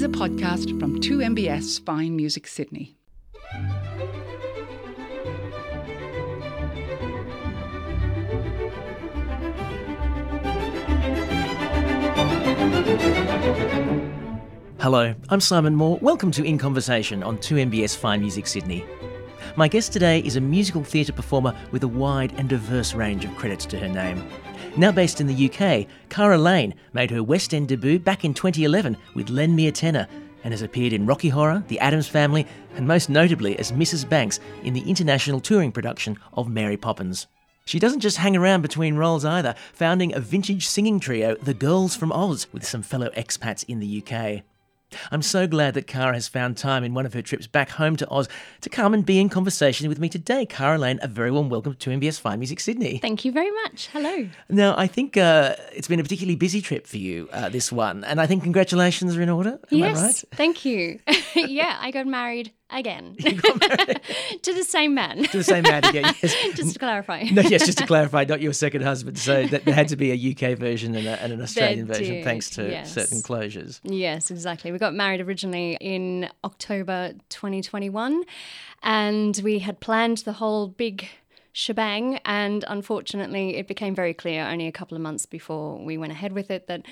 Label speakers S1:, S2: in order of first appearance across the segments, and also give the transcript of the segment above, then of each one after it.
S1: is a podcast from 2MBS Fine Music Sydney.
S2: Hello, I'm Simon Moore. Welcome to In Conversation on 2MBS Fine Music Sydney. My guest today is a musical theatre performer with a wide and diverse range of credits to her name. Now based in the UK, Kara Lane made her West End debut back in 2011 with Lend Me a Tenor and has appeared in Rocky Horror, The Addams Family, and most notably as Mrs. Banks in the international touring production of Mary Poppins. She doesn't just hang around between roles either, founding a vintage singing trio, The Girls from Oz, with some fellow expats in the UK. I'm so glad that Kara has found time in one of her trips back home to Oz to come and be in conversation with me today. Kara Lane, a very warm welcome to MBS Fine Music Sydney.
S3: Thank you very much. Hello.
S2: Now, I think uh, it's been a particularly busy trip for you, uh, this one, and I think congratulations are in order. Am
S3: yes,
S2: I right?
S3: thank you. yeah, I got married again to the same man.
S2: To the same man again, yes.
S3: just to clarify.
S2: No, yes, just to clarify, not your second husband. So that, there had to be a UK version and, a, and an Australian version, thanks to
S3: yes.
S2: certain closures.
S3: Yes, exactly. We got married originally in October 2021, and we had planned the whole big shebang. And unfortunately, it became very clear only a couple of months before we went ahead with it that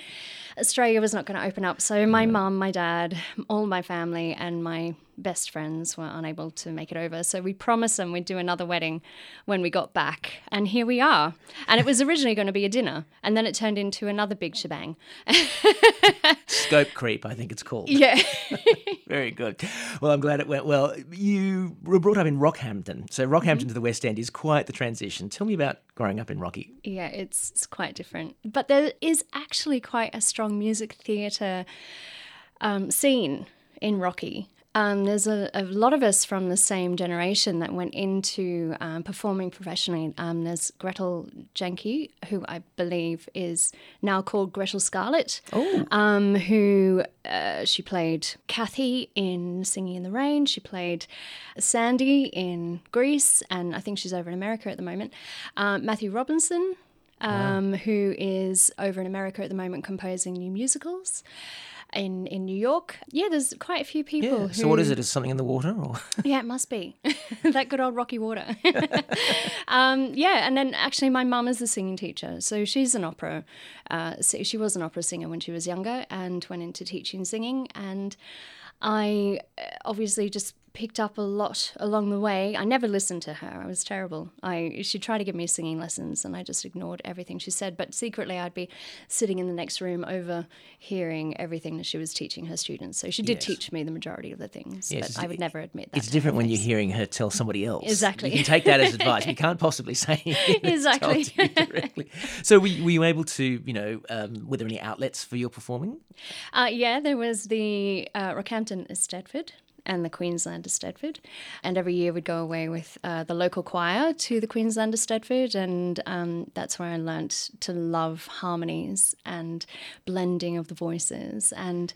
S3: Australia was not going to open up. So my mum, my dad, all my family, and my best friends were unable to make it over. So we promised them we'd do another wedding when we got back. And here we are. And it was originally going to be a dinner, and then it turned into another big shebang.
S2: Scope creep, I think it's called.
S3: yeah.
S2: Very good. Well, I'm glad it went well. You were brought up in Rockhampton. So, Rockhampton
S3: Mm-hmm.
S2: to the West End is quite the transition. Tell me about growing up in Rocky.
S3: Yeah, it's, it's quite different. But there is actually quite a strong music theatre um, scene in Rocky. Um, there's a, a lot of us from the same generation that went into um, performing professionally. Um, there's Gretel Jenke, who I believe is now called Gretel Scarlett, um, who uh, she played Kathy in Singing in the Rain. She played Sandy in Grease, and I think she's over in America at the moment. Um, Matthew Robinson, um, who is over in America at the moment composing new musicals in in New York. Yeah, there's quite a few people.
S2: Yeah.
S3: Who,
S2: So, what is it? Is something in the water? Or?
S3: Yeah, it must be that good old rocky water. um, yeah, and then actually, my mum is a singing teacher, so she's an opera. Uh, so she was an opera singer when she was younger, and went into teaching singing. And I uh, obviously just picked up a lot along the way. I never listened to her. I was terrible. I she tried to give me singing lessons and I just ignored everything she said, but secretly I'd be sitting in the next room overhearing everything that she was teaching her students. So she did
S2: Yes.
S3: teach me the majority of the things,
S2: Yes,
S3: but I would never admit that.
S2: It's different when you're hearing her tell somebody else.
S3: Exactly.
S2: You can take that as advice. You can't possibly say
S3: Exactly.
S2: directly. So, were, were you able to, you know, um, were there any outlets for your performing?
S3: Uh, yeah, there was the uh, Rockhampton Eisteddfod and the Queensland Eisteddfod. And every year we'd go away with uh, the local choir to the Queensland Eisteddfod. And um, that's where I learnt to love harmonies and blending of the voices. And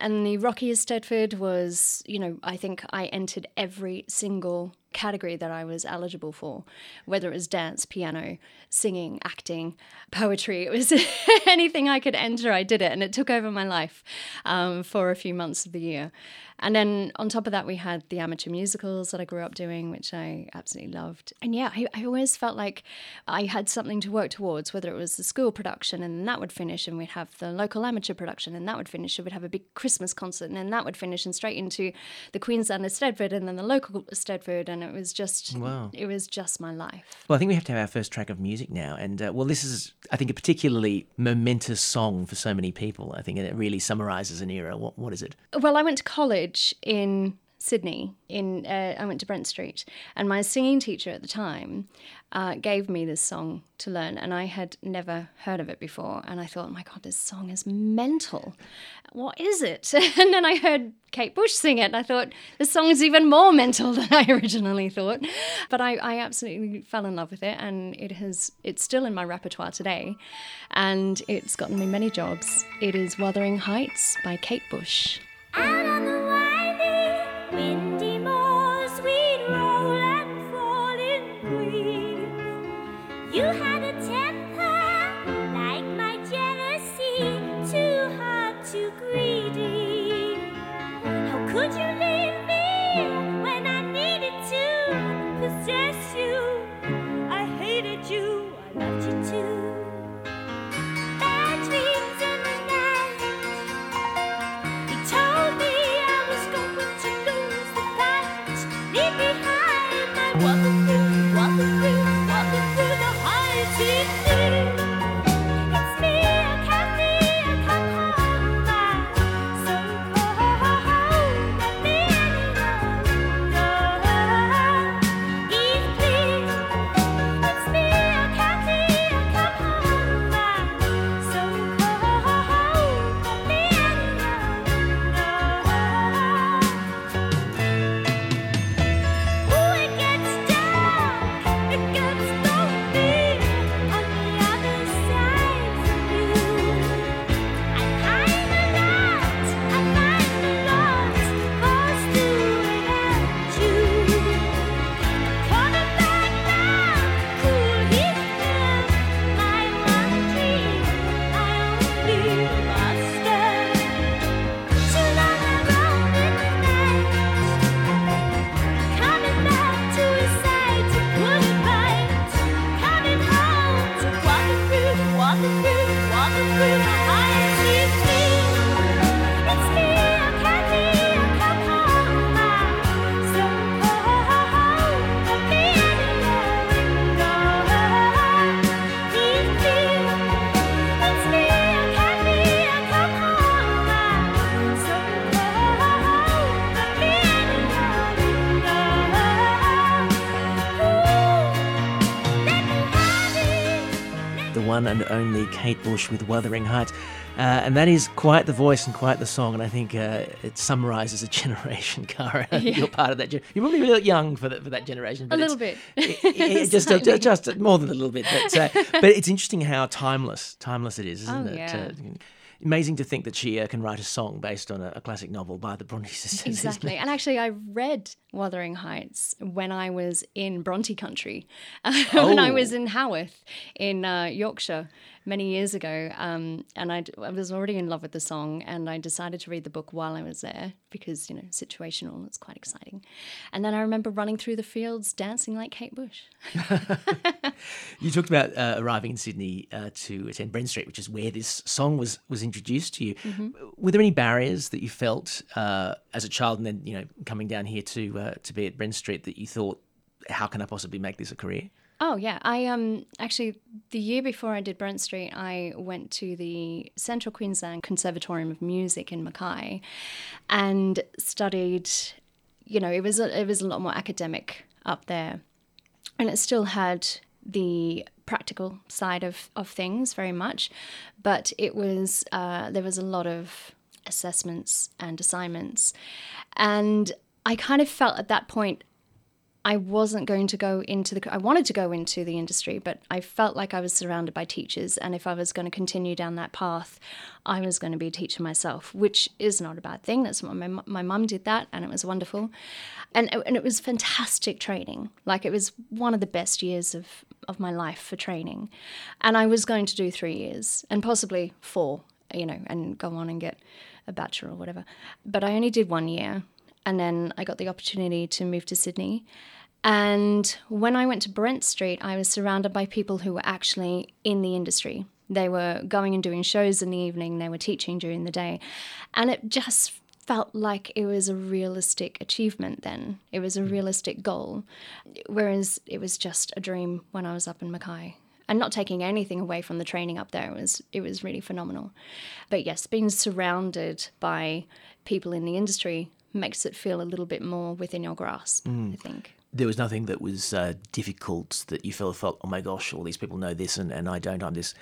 S3: and the Rocky Eisteddfod was, you know, I think I entered every single category that I was eligible for, whether it was dance, piano, singing, acting, poetry. It was anything I could enter, I did it. And it took over my life um, for a few months of the year. And then on top of that, we had the amateur musicals that I grew up doing, which I absolutely loved. And yeah, I, I always felt like I had something to work towards, whether it was the school production and that would finish, and we'd have the local amateur production and that would finish, and we'd have a big Christmas concert and then that would finish, and straight into the Queensland Eisteddfod and then the local Eisteddfod. And it was just,
S2: Wow.
S3: it was just my life.
S2: Well, I think we have to have our first track of music now. And, uh, well, this is, I think, a particularly momentous song for so many people. I think it really summarises an era. What, what is it?
S3: Well, I went to college in Sydney. In uh, I went to Brent Street, and my singing teacher at the time uh, gave me this song to learn, and I had never heard of it before. And I thought, oh my god, this song is mental. What is it? And then I heard Kate Bush sing it, and I thought this song is even more mental than I originally thought. But I, I absolutely fell in love with it, and it has it's still in my repertoire today, and it's gotten me many jobs. It is Wuthering Heights by Kate Bush.
S2: One and only Kate Bush with Wuthering Heights. Uh, and that is quite the voice and quite the song, and I think uh, it summarises a generation, Kara. You're part of that. Gen- You're probably a little young for that for that generation. But
S3: little bit.
S2: it- it- just, just more than a little bit. But, uh, but it's interesting how timeless, timeless it is, isn't
S3: Oh,
S2: it?
S3: yeah.
S2: Uh, amazing to think that she uh, can write a song based on a, a classic novel by the Bronte sisters.
S3: Exactly. And actually, I read Wuthering Heights when I was in Bronte country, when I
S2: Oh.
S3: was in Haworth in uh, Yorkshire many years ago. Um, and I'd, I was already in love with the song, and I decided to read the book while I was there because, you know, situational, it's quite exciting. And then I remember running through the fields dancing like Kate Bush.
S2: You talked about uh, arriving in Sydney uh, to attend Brent Street, which is where this song was was introduced to you.
S3: Mm-hmm.
S2: Were there any barriers that you felt uh, as a child, and then you know coming down here to uh, to be at Brent Street that you thought, how can I possibly make this a career?
S3: Oh yeah, I um actually the year before I did Brent Street, I went to the Central Queensland Conservatorium of Music in Mackay, and studied. You know, it was a, it was a lot more academic up there, and it still had the practical side of of things very much, but it was uh, there was a lot of assessments and assignments, and I kind of felt at that point I wasn't going to go into the. I wanted to go into the industry, but I felt like I was surrounded by teachers, and if I was going to continue down that path, I was going to be a teacher myself, which is not a bad thing. That's what my my mum did that, and it was wonderful, and and it was fantastic training. Like it was one of the best years of of my life for training, and I was going to do three years and possibly four, you know, and go on and get a bachelor or whatever. But I only did one year, and then I got the opportunity to move to Sydney. And when I went to Brent Street, I was surrounded by people who were actually in the industry. They were going and doing shows in the evening, they were teaching during the day. And it just felt like it was a realistic achievement then. It was a mm. realistic goal. Whereas it was just a dream when I was up in Mackay. And not taking anything away from the training up there, it was it was really phenomenal. But yes, being surrounded by people in the industry makes it feel a little bit more within your grasp, I think.
S2: There was nothing that was uh, difficult that you felt felt. Oh my gosh, all these people know this, and, and I don't. I'm this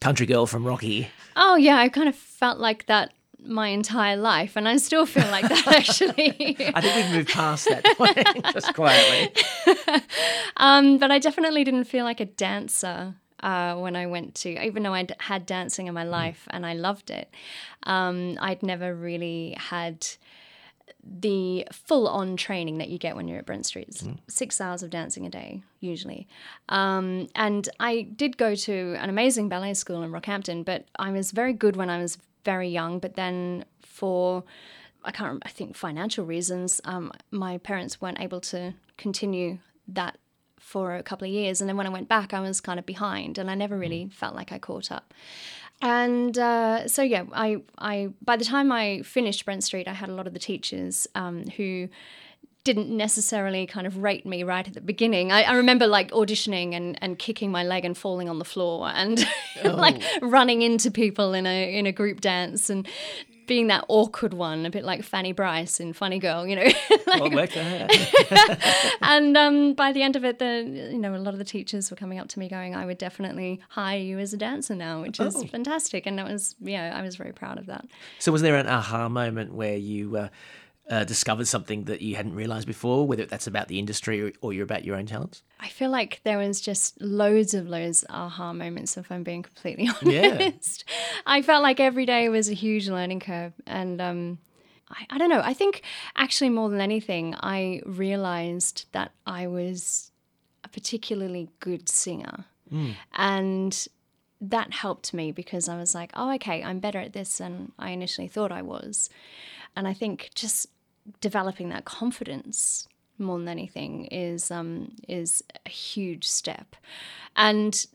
S2: country girl from Rocky.
S3: Oh yeah, I kind of felt like that my entire life, and I still feel like that actually.
S2: I think we've moved past that point just quietly.
S3: um, but I definitely didn't feel like a dancer uh, when I went to, even though I'd had dancing in my life and I loved it. Um, I'd never really had the full on training that you get when you're at Brent Street. It's Six hours of dancing a day, usually. Um, and I did go to an amazing ballet school in Rockhampton, but I was very good when I was very young. But then for, I can't remember, I think financial reasons, um, my parents weren't able to continue that for a couple of years. And then when I went back, I was kind of behind and I never really felt like I caught up. And uh, so yeah, I, I by the time I finished Brent Street, I had a lot of the teachers um, who didn't necessarily kind of rate me right at the beginning. I, I remember like auditioning and, and kicking my leg and falling on the floor and like running into people in a in a group dance and being that awkward one, a bit like Fanny Brice in Funny Girl, you know. like,
S2: Well, it worked for her.
S3: and um, by the end of it, the you know a lot of the teachers were coming up to me going, "I would definitely hire you as a dancer now," which is
S2: Oh.
S3: fantastic. And that was yeah, I was very proud of that.
S2: So, was there an aha moment where you uh, uh, discovered something that you hadn't realised before, whether that's about the industry or, or you're about your own talents?
S3: I feel like there was just loads of those aha moments, if I'm being completely
S2: Yeah.
S3: honest. I felt like every day was a huge learning curve. And um, I, I don't know, I think actually more than anything, I realized that I was a particularly good singer. And that helped me because I was like, oh, okay, I'm better at this than I initially thought I was. And I think just developing that confidence more than anything is um, is a huge step. And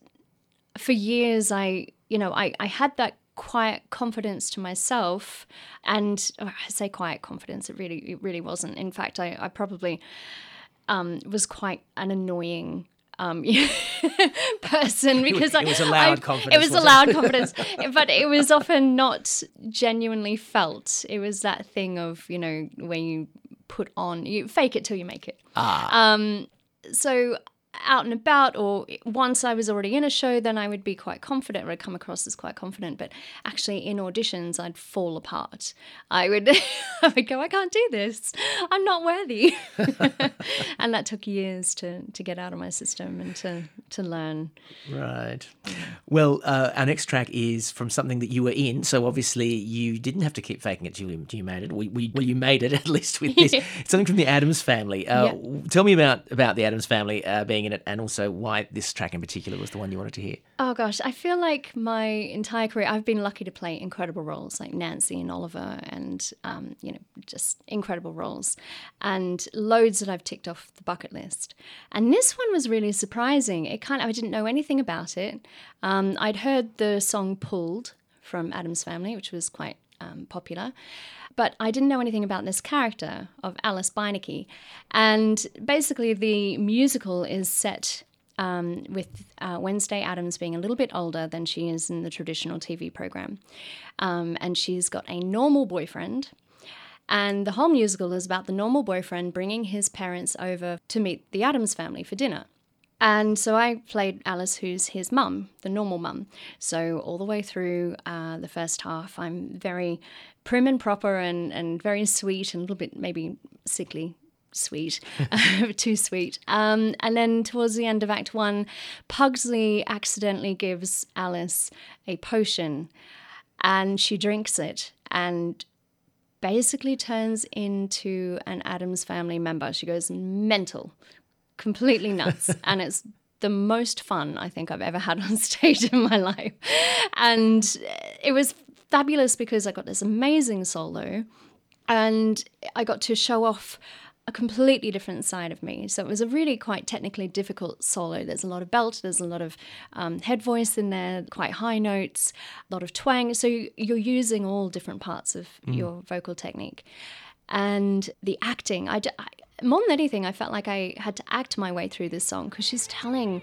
S3: for years, I you know, I, I had that quiet confidence to myself and oh, I say quiet confidence, it really it really wasn't. In fact, I, I probably um, was quite an annoying um, person because
S2: it was a
S3: I,
S2: loud
S3: I-
S2: confidence,
S3: It was a loud confidence, but it was often not genuinely felt. It was that thing of you know when you put on you fake it till you make it.
S2: Ah.
S3: Um, so out and about or once I was already in a show then I would be quite confident or I'd come across as quite confident but actually in auditions I'd fall apart I would I would go I can't do this I'm not worthy and that took years to to get out of my system and to to learn
S2: Right. Well, uh, our next track is from something that you were in. So obviously you didn't have to keep faking it you, you made it. We, we, well, you made it at least with this. It's something from the Addams Family. Uh,
S3: Yeah.
S2: Tell me about about the Addams Family uh, being in it, and also why this track in particular was the one you wanted to hear.
S3: Oh gosh, I feel like my entire career I've been lucky to play incredible roles like Nancy and Oliver, and um, you know just incredible roles, and loads that I've ticked off the bucket list. And this one was really surprising. It kind of I didn't know anything about it. Um, I'd heard the song "Pulled" from Addams Family, which was quite um, popular. But I didn't know anything about this character of Alice Beinecke. And basically, the musical is set um, with uh, Wednesday Addams being a little bit older than she is in the traditional TV program. Um, and she's got a normal boyfriend. And the whole musical is about the normal boyfriend bringing his parents over to meet the Addams family for dinner. And so I played Alice, who's his mum, the normal mum. So all the way through uh, the first half, I'm very prim and proper and, and very sweet and a little bit maybe sickly sweet, too sweet. Um, and then towards the end of Act One, Pugsley accidentally gives Alice a potion and she drinks it and basically turns into an Addams family member. She goes mental, completely nuts, and it's the most fun I think I've ever had on stage in my life. And it was fabulous because I got this amazing solo and I got to show off a completely different side of me. So it was a really quite technically difficult solo. There's a lot of belt, there's a lot of um, head voice in there, quite high notes, a lot of twang. So you're using all different parts of your vocal technique. And the acting, I, d- I- more than anything, I felt like I had to act my way through this song because she's telling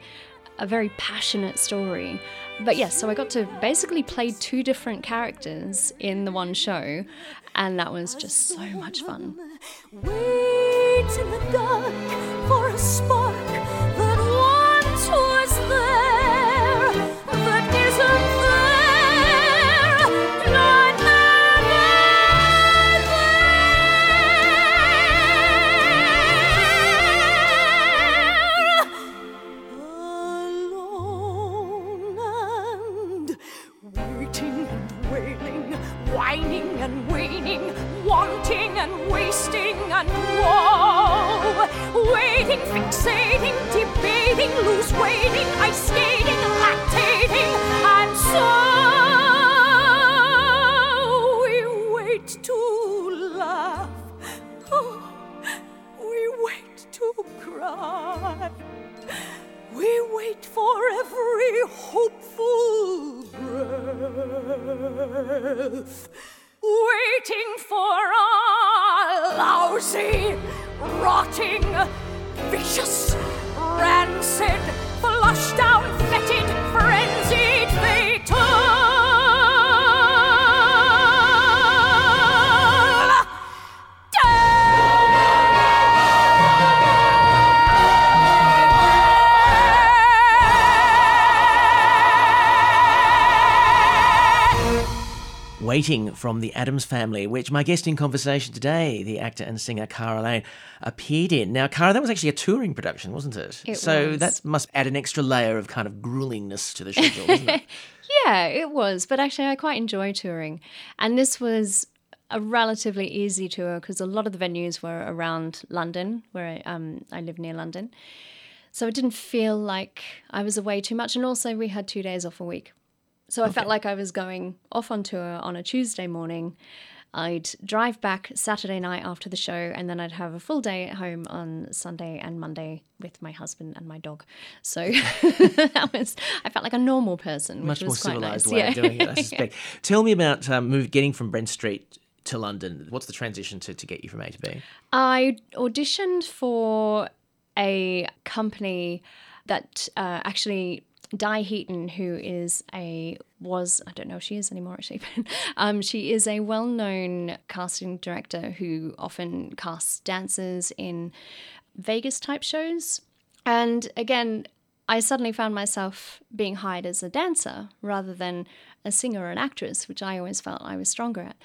S3: a very passionate story. But yes, so I got to basically play two different characters in the one show, and that was just so much fun.
S4: Fixating, debating, loose waiting, ice skating, Waiting
S2: from the Addams Family, which my guest in conversation today, the actor and singer Kara Lane, appeared in. Now, Kara, that was actually a touring production, wasn't it?
S3: It
S2: so
S3: was.
S2: that must add an extra layer of kind of gruelingness to the schedule, it?
S3: Yeah, it was, but actually, I quite enjoy touring. And this was a relatively easy tour because a lot of the venues were around London, where I, um, I live near London. So it didn't feel like I was away too much. And also, we had two days off a week. So I felt like I was going off on tour on a Tuesday morning, I'd drive back Saturday night after the show, and then I'd have a full day at home on Sunday and Monday with my husband and my dog. So that was, I felt like a normal person, which
S2: Much more
S3: was quite
S2: civilized
S3: nice.
S2: way
S3: yeah.
S2: of doing it, I suspect. Tell me about um, move, getting from Brent Street to London. What's the transition to, to get you from A to B?
S3: I auditioned for a company that uh, actually Di Heaton, who is a was I don't know if she is anymore actually, but um, she is a well-known casting director who often casts dancers in Vegas type shows. And again, I suddenly found myself being hired as a dancer rather than a singer or an actress, which I always felt I was stronger at.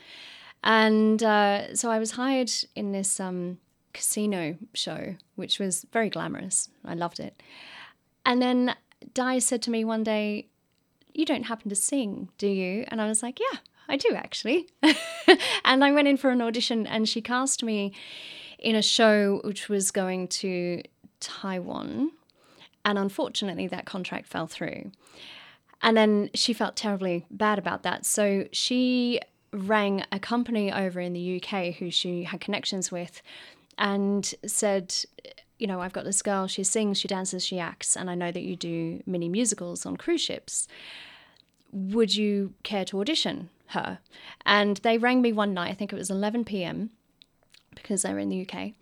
S3: And uh, so I was hired in this um, casino show, which was very glamorous. I loved it. And then Di said to me one day, You don't happen to sing, do you? And I was like, Yeah, I do actually. and I went in for an audition, and she cast me in a show which was going to Taiwan. And unfortunately, that contract fell through. And then she felt terribly bad about that. So she rang a company over in the UK who she had connections with and said, You know, I've got this girl, she sings, she dances, she acts, and I know that you do mini musicals on cruise ships. Would you care to audition her? And they rang me one night, I think it was 11 p.m. because they were in the UK.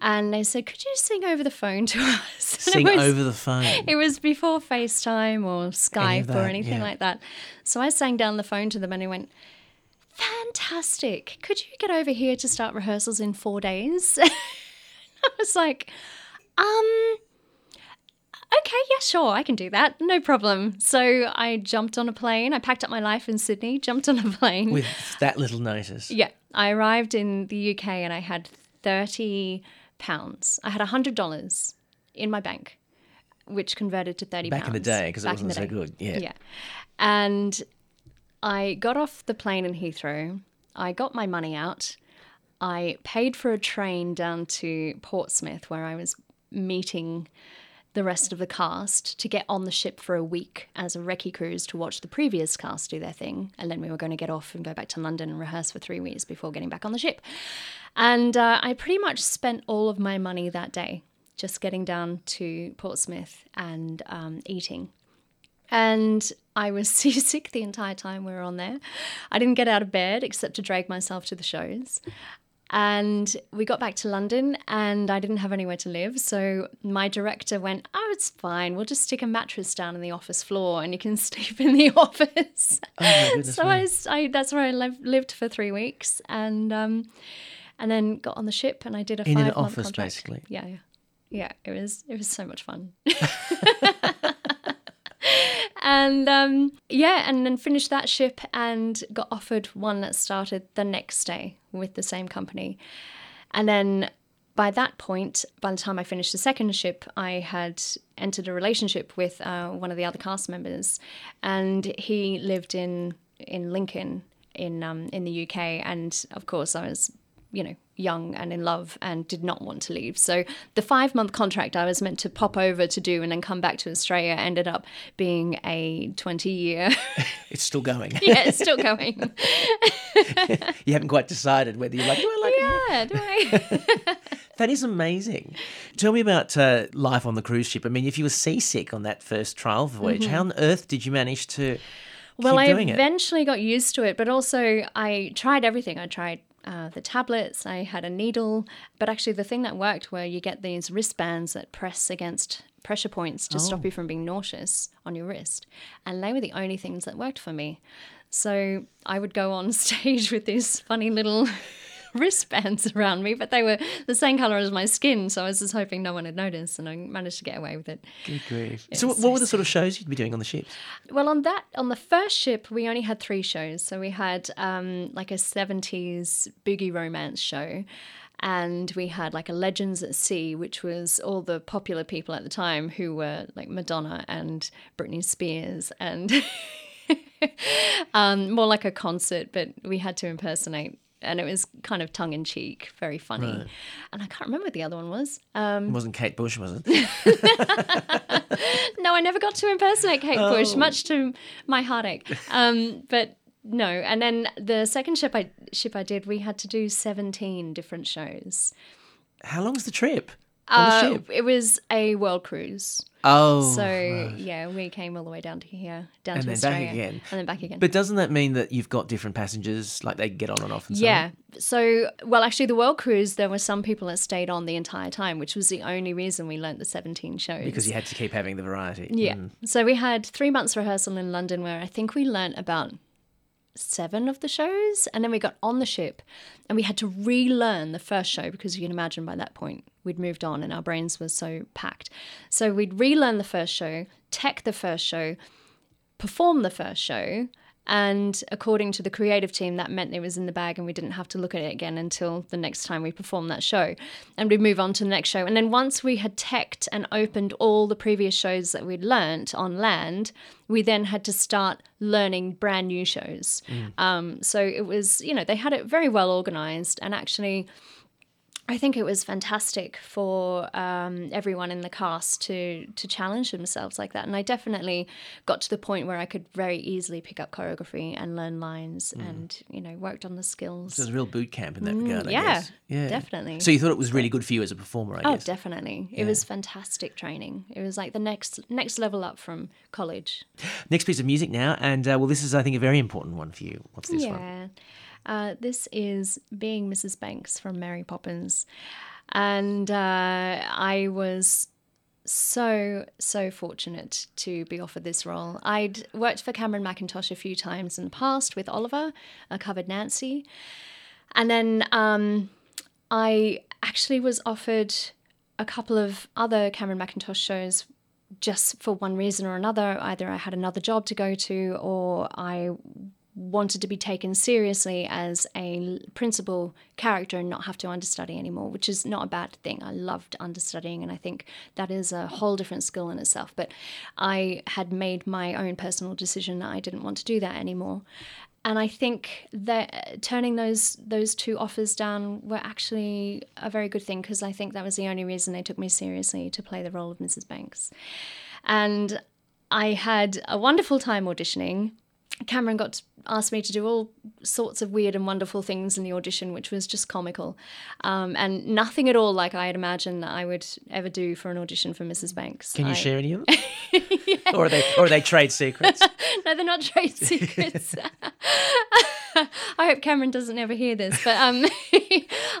S3: And they said, Could you sing over the phone to us?
S2: Sing
S3: was-
S2: over the phone.
S3: it was before FaceTime or
S2: Any
S3: Skype or anything
S2: yeah.
S3: like that. So I sang down the phone to them and they went, Fantastic. Could you get over here to start rehearsals in four days? I was like, um, okay, yeah, sure, I can do that. No problem. So I jumped on a plane. I packed up my life in Sydney, jumped on a plane.
S2: With that little notice.
S3: Yeah, I arrived in the UK and I had thirty pounds. I had hundred dollars in my bank, which converted to thirty.
S2: Back in the day, because it wasn't so good, yeah.
S3: yeah. And I got off the plane in Heathrow. I got my money out. I paid for a train down to Portsmouth, where I was meeting the rest of the cast to get on the ship for a week as a recce cruise to watch the previous cast do their thing. And then we were going to get off and go back to London and rehearse for three weeks before getting back on the ship. And uh, I pretty much spent all of my money that day just getting down to Portsmouth and um, eating. And I was seasick the entire time we were on there. I didn't get out of bed except to drag myself to the shows. And we got back to London and I didn't have anywhere to live. So my director went, Oh, it's fine. We'll just stick a mattress down in the office floor and you can sleep in the office.
S2: Oh,
S3: so. I, I- that's where I liv- lived for three weeks and um, and then got on the ship and I did a
S2: In an
S3: five month
S2: office,
S3: contract.
S2: basically.
S3: Yeah, yeah. Yeah, it was it was so much fun. and um, yeah, and then finished that ship and got offered one that started the next day with the same company. And then by that point, by the time I finished the second ship, I had entered a relationship with uh, one of the other cast members, and he lived in in Lincoln in um, in the UK. And of course, I was you know young and in love and did not want to leave. So the five month contract I was meant to pop over to do and then come back to Australia ended up being a twenty year.
S2: It's still going.
S3: yeah, it's still going.
S2: you haven't quite decided whether you're like, do I like it?
S3: yeah, do I?
S2: That is amazing. Tell me about uh, life on the cruise ship. I mean, if you were seasick on that first trial voyage, how on earth did you manage to
S3: Mm-hmm. Well,
S2: keep
S3: I
S2: doing it?
S3: eventually got used to it, but also I tried everything. I tried uh, the tablets, I had a needle, but actually, the thing that worked were you get these wristbands that press against pressure points to
S2: Oh.
S3: stop you from being nauseous on your wrist. And they were the only things that worked for me. So I would go on stage with these funny little wristbands around me, but they were the same color as my skin. So I was just hoping no one had noticed, and I managed to get away with it.
S2: Good grief. So, what
S3: so
S2: were the sort of shows you'd be doing on the ships?
S3: Well, on that, on the first ship, we only had three shows. So we had um, like a 70s boogie romance show. And we had like a Legends at Sea, which was all the popular people at the time who were like Madonna and Britney Spears and um, more like a concert, but we had to impersonate. And it was kind of tongue in cheek, very funny. And I can't remember what the other one was. Um,
S2: It wasn't Kate Bush, was it?
S3: no, I never got to impersonate Kate Bush, much to my heartache. Um, but no. And then the second ship I ship I did, we had to do seventeen different shows.
S2: How long was the trip on
S3: Uh,
S2: the ship?
S3: It was a world cruise.
S2: Oh,
S3: So
S2: right.
S3: yeah, we came all the way down to here, down
S2: And
S3: to
S2: then back again.
S3: and then back again.
S2: But doesn't that mean that you've got different passengers, like they get on and off? And so on?
S3: yeah. So, well, actually, the world cruise, there were some people that stayed on the entire time, which was the only reason we learnt the 17 shows.
S2: because you had to keep having the variety.
S3: Yeah.
S2: Mm.
S3: So we had three months rehearsal in London where I think we learnt about seven of the shows. And then we got on the ship and we had to relearn the first show because you can imagine by that point we'd moved on and our brains were so packed. So we'd relearn the first show, tech the first show, perform the first show. And according to the creative team, that meant it was in the bag and we didn't have to look at it again until the next time we performed that show. And we'd move on to the next show. And then once we had teched and opened all the previous shows that we'd learnt on land, we then had to start learning brand new shows. Um, so it was, you know, they had it very well organized. And actually, I think it was fantastic for um, everyone in the cast to to challenge themselves like that, and I definitely got to the point where I could very easily pick up choreography and learn lines, and you know worked on the skills.
S2: So was a real boot camp in that regard, I
S3: Mm, yeah,
S2: guess. Yeah,
S3: definitely.
S2: So you thought it was really good for you as a performer, I guess?
S3: Oh,
S2: guess.
S3: definitely! It was fantastic training. It was like the next next level up from college.
S2: Next piece of music now, and uh, well, this is, I think, a very important one for you. What's this one?
S3: yeah. Uh, this is Being Mrs. Banks from Mary Poppins. And uh, I was so, so fortunate to be offered this role. I'd worked for Cameron Mackintosh a few times in the past with Oliver, I covered Nancy. And then um, I actually was offered a couple of other Cameron Mackintosh shows just for one reason or another. Either I had another job to go to or I wanted to be taken seriously as a principal character and not have to understudy anymore, which is not a bad thing. I loved understudying, and I think that is a whole different skill in itself. But I had made my own personal decision that I didn't want to do that anymore. And I think that turning those those two offers down were actually a very good thing because I think that was the only reason they took me seriously to play the role of Mrs. Banks. And I had a wonderful time auditioning. Cameron got asked me to do all sorts of weird and wonderful things in the audition, which was just comical, um, and nothing at all like I had imagined that I would ever do for an audition for Mrs. Banks.
S2: Can you
S3: I-
S2: share any of them? or, are they, or are they trade secrets?
S3: no, they're not trade secrets. I hope Cameron doesn't ever hear this, but um,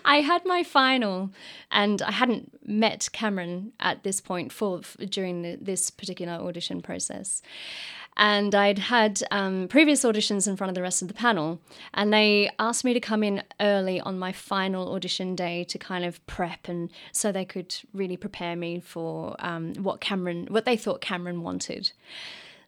S3: I had my final, and I hadn't met Cameron at this point for during the, this particular audition process. And I'd had um, previous auditions in front of the rest of the panel, and they asked me to come in early on my final audition day to kind of prep, and so they could really prepare me for um, what Cameron, what they thought Cameron wanted.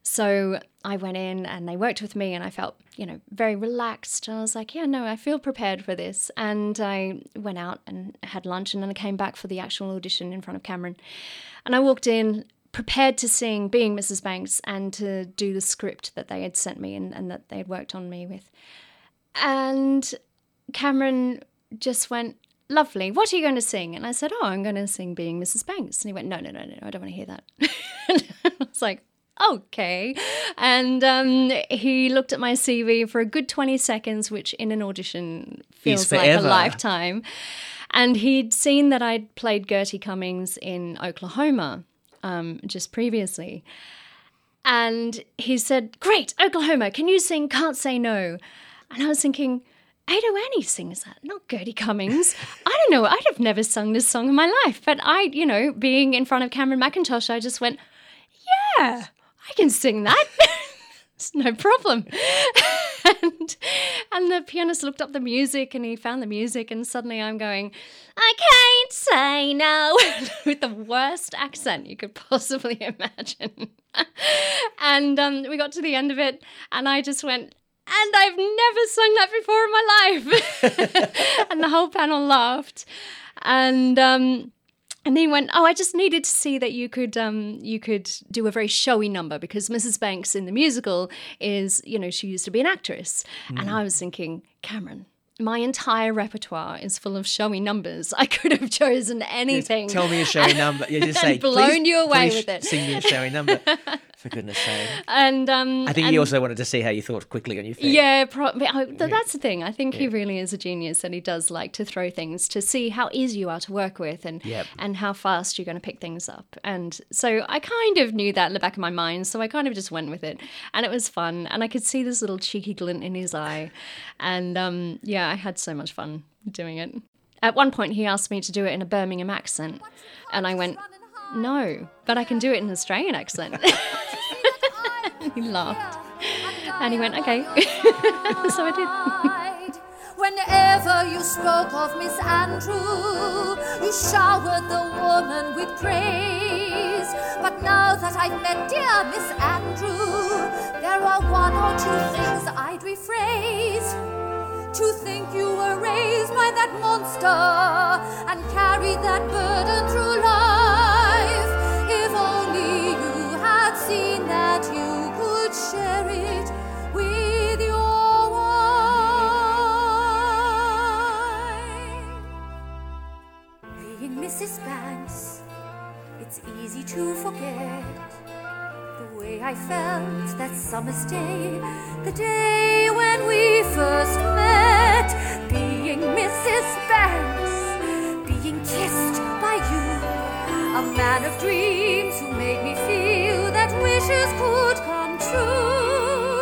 S3: So I went in and they worked with me, and I felt, you know, very relaxed. I was like, yeah, no, I feel prepared for this. And I went out and had lunch, and then I came back for the actual audition in front of Cameron. And I walked in prepared to sing Being Mrs. Banks and to do the script that they had sent me and, and that they had worked on me with. And Cameron just went, Lovely, what are you going to sing? And I said, Oh, I'm going to sing Being Mrs. Banks. And he went, No, no, no, no, I don't want to hear that. I was like, Okay. And um, he looked at my CV for a good 20 seconds, which in an audition feels like a lifetime. And he'd seen that I'd played Gertie Cummings in Oklahoma um, just previously. And he said, Great, Oklahoma, can you sing Can't Say No? And I was thinking, Ado Annie sings that, not Gertie Cummings. I don't know, I'd have never sung this song in my life. But I, you know, being in front of Cameron Mackintosh, I just went, Yeah, I can sing that. it's no problem. and, and the pianist looked up the music and he found the music, and suddenly I'm going, I can't say no with the worst accent you could possibly imagine. and um, we got to the end of it, and I just went, and I've never sung that before in my life. and the whole panel laughed. And um, and he went, "Oh, I just needed to see that you could um, you could do a very showy number because Mrs. Banks in the musical is, you know, she used to be an actress." And I was thinking, Cameron, my entire repertoire is full of showy numbers. I could have chosen anything.
S2: Tell me a showy number. You just say,
S3: blown you away with it."
S2: Sing me a showy number. For goodness sake.
S3: And um,
S2: I think
S3: and-
S2: he also wanted to see how you thought quickly on your feet.
S3: Yeah, pro- I- th- that's the thing. I think he really is a genius, and he does like to throw things to see how easy you are to work with, and
S2: Yep.
S3: and how fast you're going to pick things up. And so I kind of knew that in the back of my mind, so I kind of just went with it, and it was fun, and I could see this little cheeky glint in his eye, and um, yeah, I had so much fun doing it. At one point, he asked me to do it in a Birmingham accent, and I went, "No, but I can do it in an Australian accent." he laughed. And he went, okay. so I did.
S4: Whenever you spoke of Miss Andrew, you showered the woman with praise. But now that I've met dear Miss Andrew, there are one or two things I'd rephrase. To think you were raised by that monster and carried that burden through life. If only you had seen that you could share it with your wife. Being Mrs. Banks, it's easy to forget way I felt that summer's day, the day when we first met. Being Mrs. Banks, being kissed by you, a man of dreams who made me feel that wishes could come true.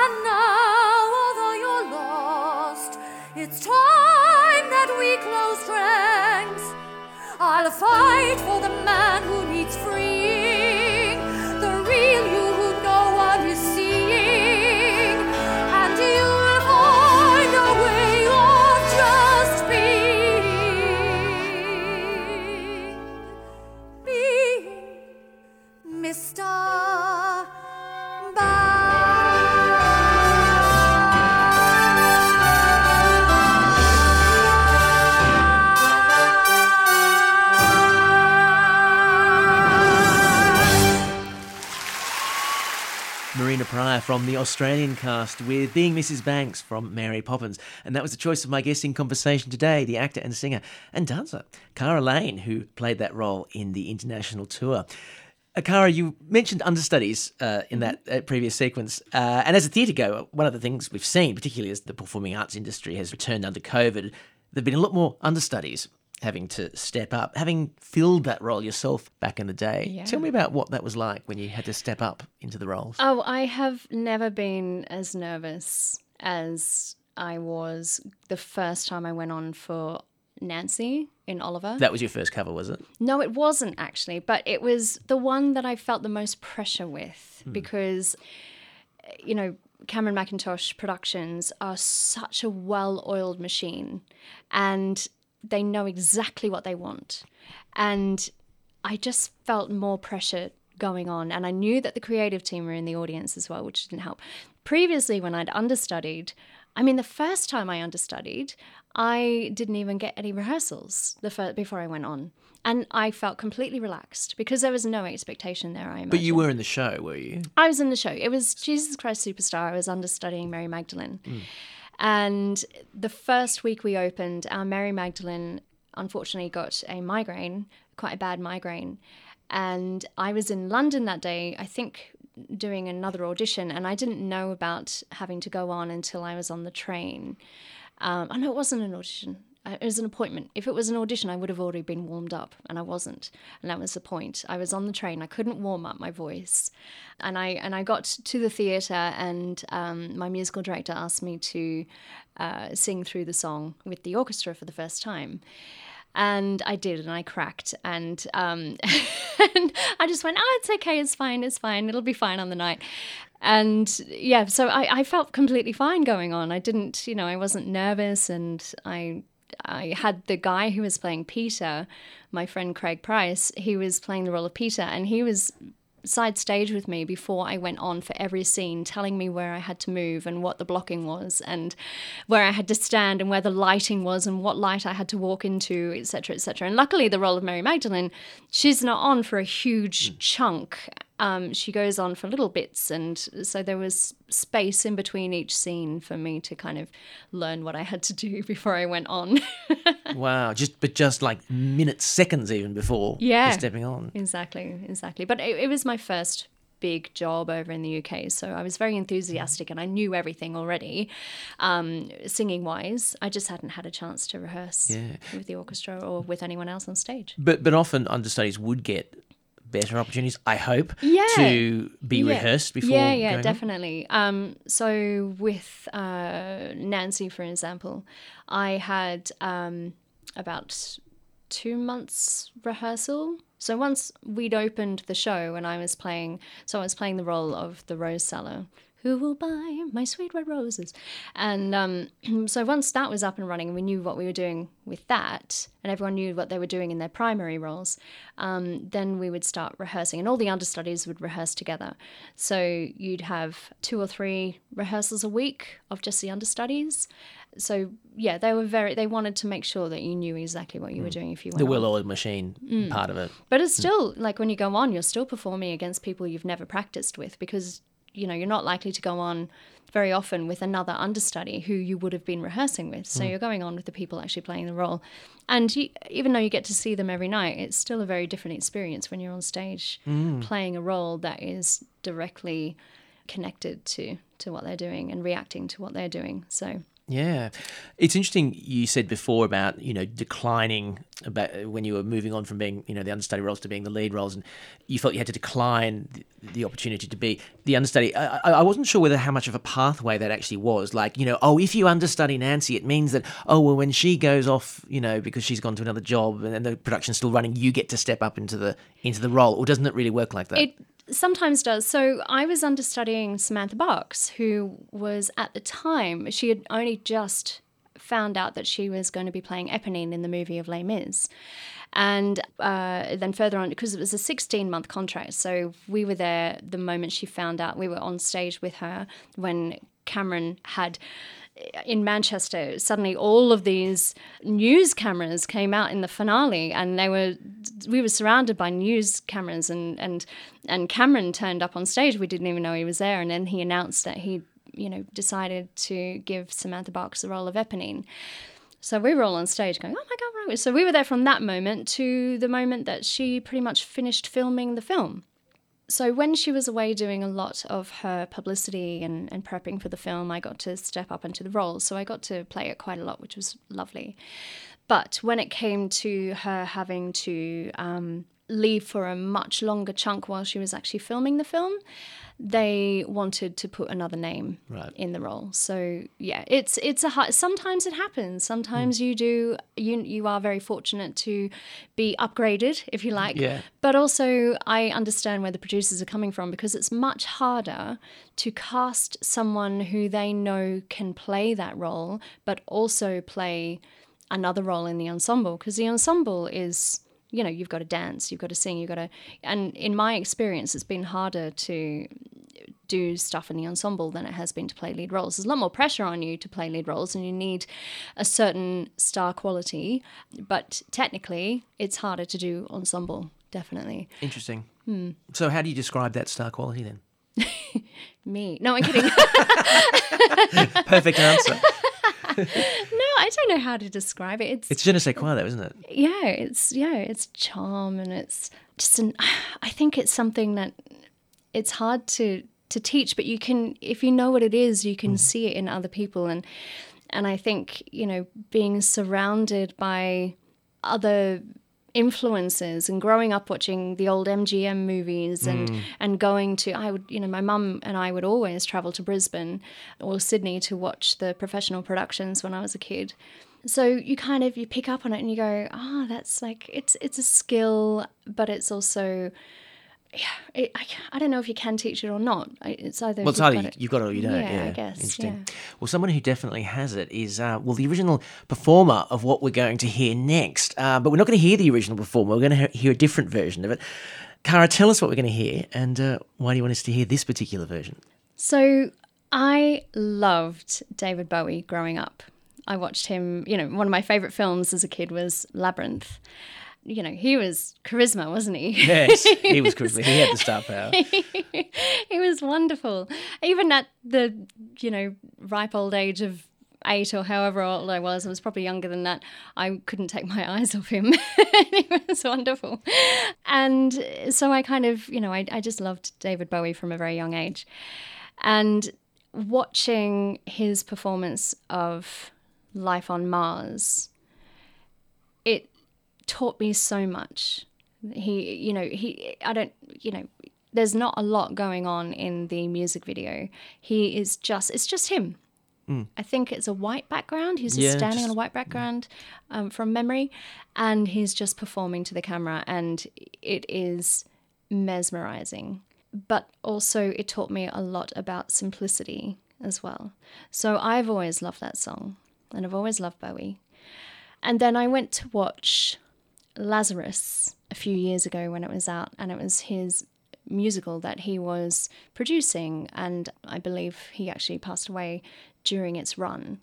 S4: And now, although you're lost, it's time that we closed ranks. I'll fight for the man who needs freeing,
S2: Australian cast with Being Mrs. Banks from Mary Poppins. And that was the choice of my guest in conversation today, the actor and singer and dancer, Kara Lane, who played that role in the international tour. Uh, Kara, you mentioned understudies uh, in that uh, previous sequence. Uh, and as a theatre goer, one of the things we've seen, particularly as the performing arts industry has returned under COVID, there have been a lot more understudies having to step up, having filled that role yourself back in the day.
S3: Yeah.
S2: Tell me about what that was like when you had to step up into the roles.
S3: Oh, I have never been as nervous as I was the first time I went on for Nancy in Oliver.
S2: That was your first cover, was it?
S3: No, it wasn't actually, but it was the one that I felt the most pressure with hmm. because, eh, you know, Cameron Mackintosh Productions are such a well oiled machine and they know exactly what they want. And I just felt more pressure going on. And I knew that the creative team were in the audience as well, which didn't help. Previously, when I'd understudied, I mean, the first time I understudied, I didn't even get any rehearsals the fir- before I went on. And I felt completely relaxed because there was no expectation there, I imagine.
S2: But you were in the show, were you?
S3: I was in the show. It was Jesus Christ Superstar. I was understudying Mary Magdalene. Mm. And the first week we opened, our Mary Magdalene unfortunately got a migraine, quite a bad migraine. And I was in London that day, I think doing another audition, and I didn't know about having to go on until I was on the train. Um, know it wasn't an audition. It was an appointment. If it was an audition, I would have already been warmed up, and I wasn't. And that was the point. I was on the train. I couldn't warm up my voice, and I and I got to the theatre, and um, my musical director asked me to uh, sing through the song with the orchestra for the first time. And I did, and I cracked, and um, and I just went, "Oh, it's okay, it's fine, it's fine, it'll be fine on the night." And yeah, so I, I felt completely fine going on. I didn't, you know, I wasn't nervous, and I I had the guy who was playing Peter, my friend Craig Price. He was playing the role of Peter, and he was side stage with me before I went on for every scene, telling me where I had to move and what the blocking was, and where I had to stand, and where the lighting was, and what light I had to walk into, etc., etc. And luckily, the role of Mary Magdalene, she's not on for a huge hmm. chunk. Um, she goes on for little bits, and so there was space in between each scene for me to kind of learn what I had to do before I went on.
S2: Wow, just but just like minutes, seconds even before
S3: Yeah.
S2: stepping on.
S3: exactly, exactly. But it, it was my first big job over in the UK, so I was very enthusiastic and I knew everything already, um, singing wise. I just hadn't had a chance to rehearse
S2: Yeah.
S3: with the orchestra or with anyone else on stage.
S2: But but often understudies would get better opportunities, I hope,
S3: Yeah.
S2: to be
S3: Yeah.
S2: rehearsed before.
S3: Yeah, yeah, definitely. Um, so with uh, Nancy, for example, I had um, about two months rehearsal. So once we'd opened the show and I was playing, so I was playing the role of the rose seller. Who will buy my sweet red roses? And um, so once that was up and running, and we knew what we were doing with that, and everyone knew what they were doing in their primary roles, um, then we would start rehearsing, and all the understudies would rehearse together. So you'd have two or three rehearsals a week of just the understudies. So yeah, they were very. They wanted to make sure that you knew exactly what you were doing if you went.
S2: The
S3: on.
S2: well-oiled machine
S3: Mm.
S2: part of it.
S3: But it's still like when you go on, you're still performing against people you've never practiced with because you know you're not likely to go on very often with another understudy who you would have been rehearsing with. So mm. you're going on with the people actually playing the role, and you, even though you get to see them every night, it's still a very different experience when you're on stage mm. playing a role that is directly connected to to what they're doing and reacting to what they're doing. So
S2: Yeah, it's interesting. You said before about you know declining about when you were moving on from being you know the understudy roles to being the lead roles, and you felt you had to decline the, the opportunity to be the understudy. I, I wasn't sure whether how much of a pathway that actually was. Like you know, oh, if you understudy Nancy, it means that oh well, when she goes off, you know, because she's gone to another job and the production's still running, you get to step up into the into the role, or doesn't it really work like that?
S3: It sometimes does. So I was understudying Samantha Barks, who was at the time, she had only just found out that she was going to be playing Eponine in the movie of Les Mis. And uh, then further on, because it was a 16 month contract, so we were there the moment she found out. We were on stage with her when Cameron had in Manchester, suddenly all of these news cameras came out in the finale, and they were we were surrounded by news cameras, and and and Cameron turned up on stage. We didn't even know he was there, and then he announced that he you know decided to give Samantha Barks the role of Eponine. So we were all on stage going, oh my God, right. So we were there from that moment to the moment that she pretty much finished filming the film. So when she was away doing a lot of her publicity and, and prepping for the film, I got to step up into the role. So I got to play it quite a lot, which was lovely. But when it came to her having to um, leave for a much longer chunk while she was actually filming the film, they wanted to put another name
S2: Right.
S3: in the role. So yeah, it's it's a hard, sometimes it happens. Sometimes hmm. you do you you are very fortunate to be upgraded, if you like.
S2: Yeah.
S3: But also, I understand where the producers are coming from because it's much harder to cast someone who they know can play that role, but also play another role in the ensemble because the ensemble is you know you've got to dance you've got to sing you've got to and in my experience it's been harder to do stuff in the ensemble than it has been to play lead roles there's a lot more pressure on you to play lead roles and you need a certain star quality but technically it's harder to do ensemble definitely
S2: Interesting.
S3: Hmm.
S2: So, how do you describe that star quality then?
S3: me no i'm kidding
S2: Perfect answer.
S3: no i don't know how to describe it it's
S2: It's je ne sais quoi, though, isn't it?
S3: yeah, it's yeah, it's charm and it's just an. I think it's something that it's hard to to teach, but you can if you know what it is, you can mm. see it in other people and and I think you know being surrounded by other influences and growing up watching the old MGM movies and mm. and going to I would you know my mum and I would always travel to Brisbane or Sydney to watch the professional productions when I was a kid. So you kind of you pick up on it and you go oh that's like it's it's a skill but it's also yeah it, I, I don't know if you can teach it or not it's either
S2: Well, it's
S3: you've
S2: either
S3: got
S2: you-
S3: it-
S2: you've got it or you don't.
S3: Yeah,
S2: Yeah,
S3: I guess,
S2: Interesting.
S3: yeah.
S2: Well, someone who definitely has it is, uh, well, the original performer of what we're going to hear next. Uh, but we're not going to hear the original performer. We're going to hear a different version of it. Kara, tell us what we're going to hear and uh, why do you want us to hear this particular version?
S3: So I loved David Bowie growing up. I watched him, you know, one of my favorite films as a kid was Labyrinth. You know, he was charisma, wasn't he?
S2: Yes, he was charisma. He had the star power.
S3: he was wonderful. Even at the, you know, ripe old age of eight or however old I was, I was probably younger than that. I couldn't take my eyes off him. he was wonderful. And so I kind of, you know, I, I just loved David Bowie from a very young age. And watching his performance of Life on Mars, taught me so much. He, you know, he, I don't, you know, there's not a lot going on in the music video. He is just, it's just him. I think it's a white background. He's just
S2: Yeah,
S3: standing on a white background um, from memory, and he's just performing to the camera, and it is mesmerizing. But also, it taught me a lot about simplicity as well. So I've always loved that song, and I've always loved Bowie. And then I went to watch Lazarus a few years ago when it was out, and it was his musical that he was producing, and I believe he actually passed away during its run.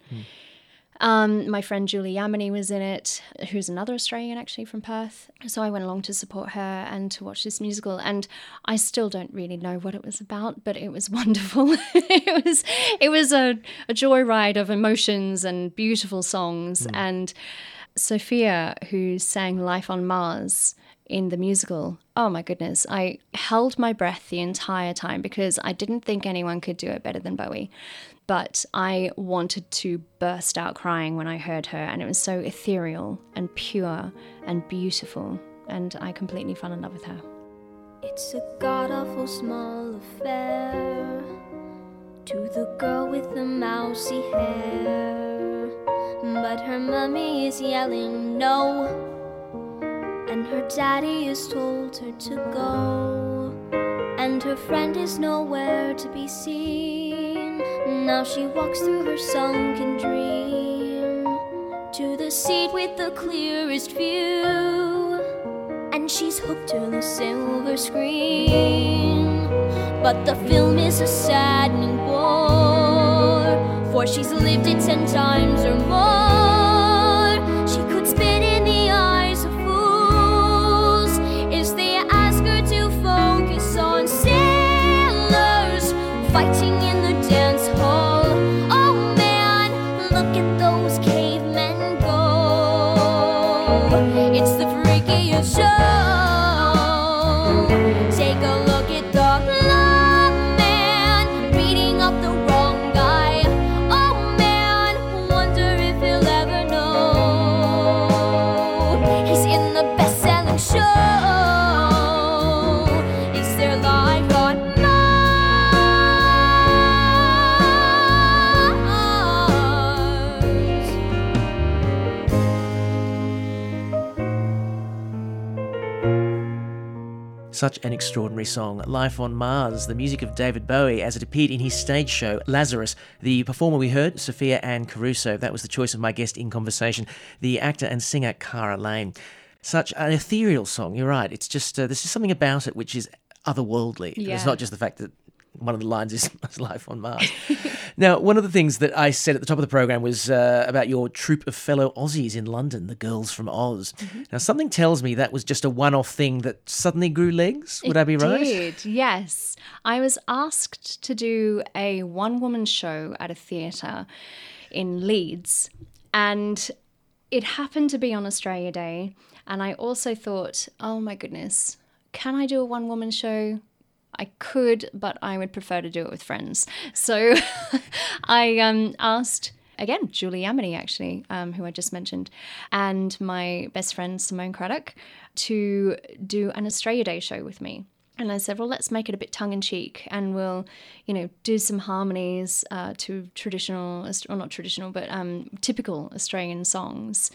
S3: Um, my friend Julie Yammanee was in it, who's another Australian actually from Perth. So I went along to support her and to watch this musical. And I still don't really know what it was about, but it was wonderful. it was it was a, a joyride of emotions and beautiful songs. And Sophia, who sang Life on Mars in the musical, oh my goodness, I held my breath the entire time because I didn't think anyone could do it better than Bowie. But I wanted to burst out crying when I heard her, and it was so ethereal and pure and beautiful, and I completely fell in love with her.
S5: It's a god awful small affair to the girl with the mousy hair. But her mummy is yelling no, and her daddy has told her to go. And her friend is nowhere to be seen. Now she walks through her sunken dream to the seat with the clearest view and she's hooked to the silver screen. But the film is a saddening bore, she's lived it ten times or more. She could spit in
S2: Such an extraordinary song, Life on Mars, the music of David Bowie as it appeared in his stage show, Lazarus. The performer we heard, Sophia Anne Caruso, that was the choice of my guest in conversation, the actor and singer Kara Lane. Such an ethereal song, you're right. It's just, uh, there's just something about it which is otherworldly. It's not just the fact that one of the lines is life on Mars. now, one of the things that I said at the top of the program was uh, about your troupe of fellow Aussies in London, the Girls from Oz.
S3: Mm-hmm.
S2: Now, something tells me that was just a one off thing that suddenly grew legs. Would I be right?
S3: Did yes, I was asked to do a one-woman show at a theatre in Leeds, and it happened to be on Australia Day. And I also thought, oh my goodness, can I do a one-woman show? I could, but I would prefer to do it with friends. So I um, asked again Julie Yammanee, actually, um, who I just mentioned, and my best friend Simone Craddock to do an Australia Day show with me. And I said, well, let's make it a bit tongue in cheek and we'll, you know, do some harmonies uh, to traditional, or not traditional, but um, typical Australian songs.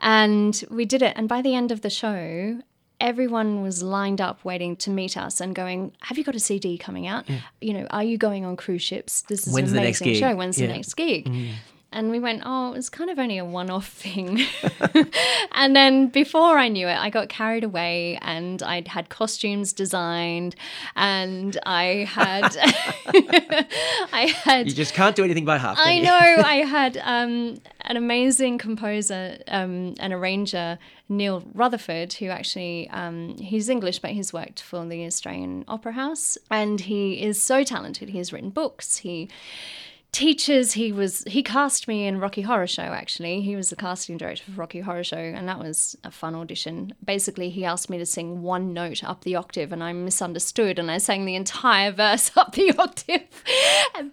S3: And we did it. And by the end of the show, everyone was lined up waiting to meet us and going, Have you got a CD coming out? You know, are you going on cruise ships? This is
S2: When's
S3: an
S2: the next
S3: amazing show. When's
S2: Yeah.
S3: the next gig? And we went, oh, it was kind of only a one off thing. and then before I knew it, I got carried away and I'd had costumes designed and I had, I had.
S2: You just can't do anything by half.
S3: I know. I had um, an amazing composer um, and arranger, Neil Rutherford, who actually um, he's English, but he's worked for the Australian Opera House, and he is so talented. He has written books. He teachers he was he cast me in rocky horror show actually. He was the casting director for rocky horror show and that was a fun audition. Basically he asked me to sing one note up the octave and i misunderstood and i sang the entire verse up the octave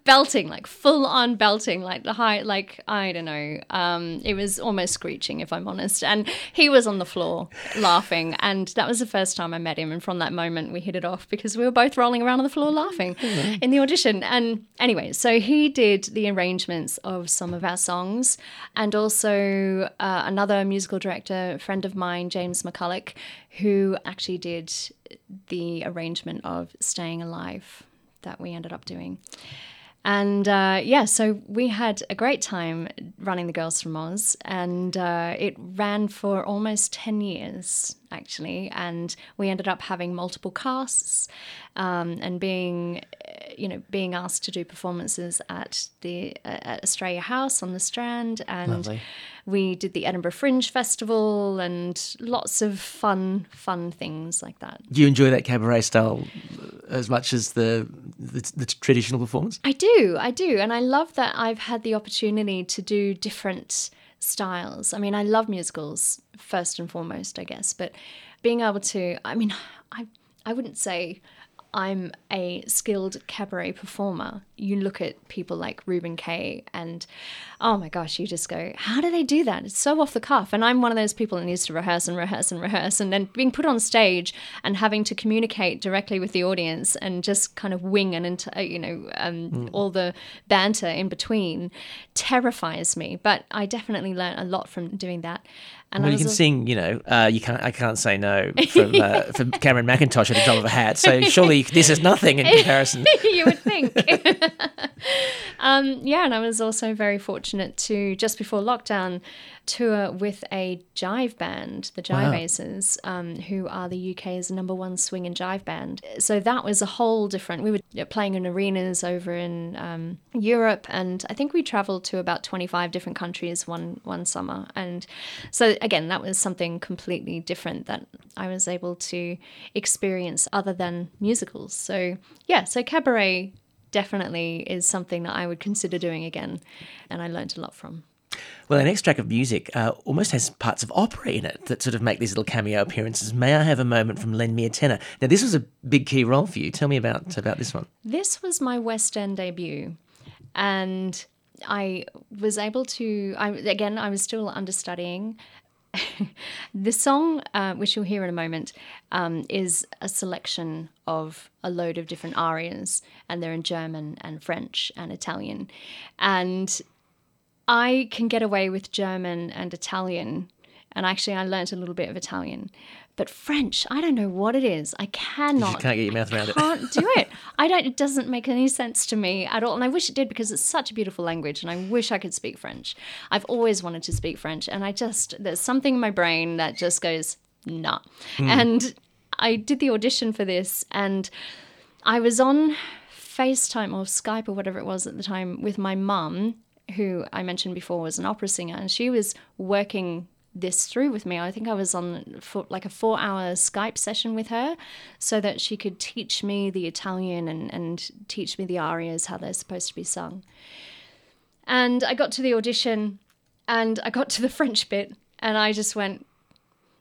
S3: belting like full on belting like the high like i don't know um it was almost screeching if i'm honest. And he was on the floor laughing and that was the first time i met him and from that moment we hit it off because we were both rolling around on the floor laughing in the audition. And anyway so he did the arrangements of some of our songs. And also uh, another musical director friend of mine james mcculloch who actually did the arrangement of staying alive that we ended up doing. And uh, yeah, so we had a great time running the Girls from Oz, and uh, it ran for almost 10 years, actually. And we ended up having multiple casts um, and being, uh, you know, being asked to do performances at the uh, at Australia House on the Strand. And
S2: Lovely.
S3: we did the Edinburgh Fringe Festival and lots of fun, fun things like that.
S2: Do you enjoy that cabaret style as much as the the, the traditional performance?
S3: I do, I do. And I love that I've had the opportunity to do different styles. I mean, I love musicals first and foremost, I guess, but being able to, I mean, I, I wouldn't say I'm a skilled cabaret performer. You look at people like Reuben Kaye, and oh my gosh, you just go, how do they do that? It's so off the cuff. And I'm one of those people that needs to rehearse and rehearse and rehearse, and then being put on stage and having to communicate directly with the audience and just kind of wing and uh, you know um, all the banter in between terrifies me. But I definitely learned a lot from doing that. And
S2: Well, you can sing, you know, uh, you can't. I can't say no from uh, from Cameron Mackintosh at the drop of a hat. So surely this is nothing in comparison.
S3: you would think. um, yeah, and I was also very fortunate to just before lockdown tour with a jive band, the Jive
S2: Wow.
S3: Aces, um, who are the UK's number one swing and jive band. So that was a whole different. We were playing in arenas over in um, Europe, and I think we travelled to about twenty five different countries one one summer. And so again, that was something completely different that I was able to experience other than musicals. So yeah, so cabaret definitely is something that I would consider doing again, and I learned a lot from.
S2: Well, the next track of music uh, almost has parts of opera in it that sort of make these little cameo appearances. May I have a moment from Lend Me a Tenor? Now, this was a big key role for you. Tell me about about this one.
S3: This was my West End debut, and I was able to. I again, I was still understudying. The song, uh, which you'll hear in a moment, um, is a selection of a load of different arias, and they're in German and French and Italian, and I can get away with German and Italian, and actually, I learnt a little bit of Italian. But French, I don't know what it is. I cannot.
S2: You can't get your mouth around it.
S3: Can't do it. I don't. It doesn't make any sense to me at all. And I wish it did because it's such a beautiful language, and I wish I could speak French. I've always wanted to speak French, and I just there's something in my brain that just goes nah. Hmm. And I did the audition for this, and I was on FaceTime or Skype or whatever it was at the time with my mum, who I mentioned before was an opera singer, and she was working this through with me. I think I was on for like a four hour Skype session with her so that she could teach me the Italian and, and teach me the arias, how they're supposed to be sung. And I got to the audition and I got to the French bit and I just went,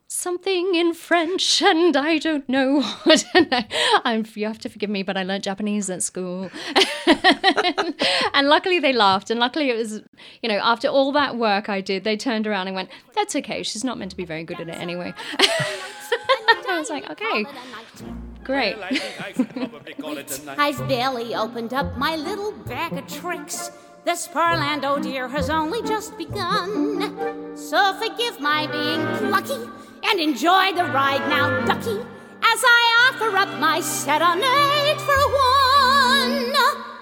S3: something in French, and I don't know what. I, I'm, you have to forgive me, but I learned Japanese at school, and luckily they laughed. And luckily it was, you know, after all that work I did, they turned around and went, "That's okay. She's not meant to be very good at it anyway." I was like, "Okay, great."
S6: Well, I think I should probably call it a night.
S4: I've barely opened up my little bag of tricks. This Pearland, oh dear, has only just begun. So forgive my being plucky and enjoy the ride now, Ducky, as I offer up my serenade for one.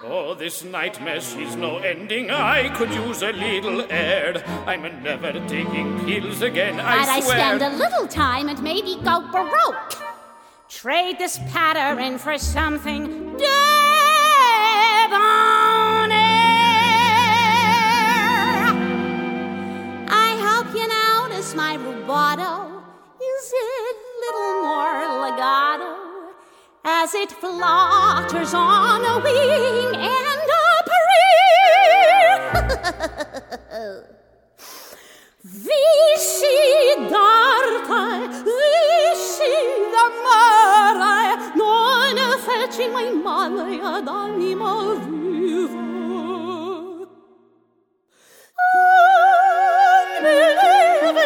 S6: Oh, this nightmare sees no ending. I could use a little air. I'm never taking pills again, I
S4: But I spend a little time and maybe go baroque. Trade this pattern for something debonair. Notice my rubato. Is it little more legato? As it flutters on a wing and a prayer. Vissi d'arte, vissi d'amore, non feci mai male ad anima viva. Ne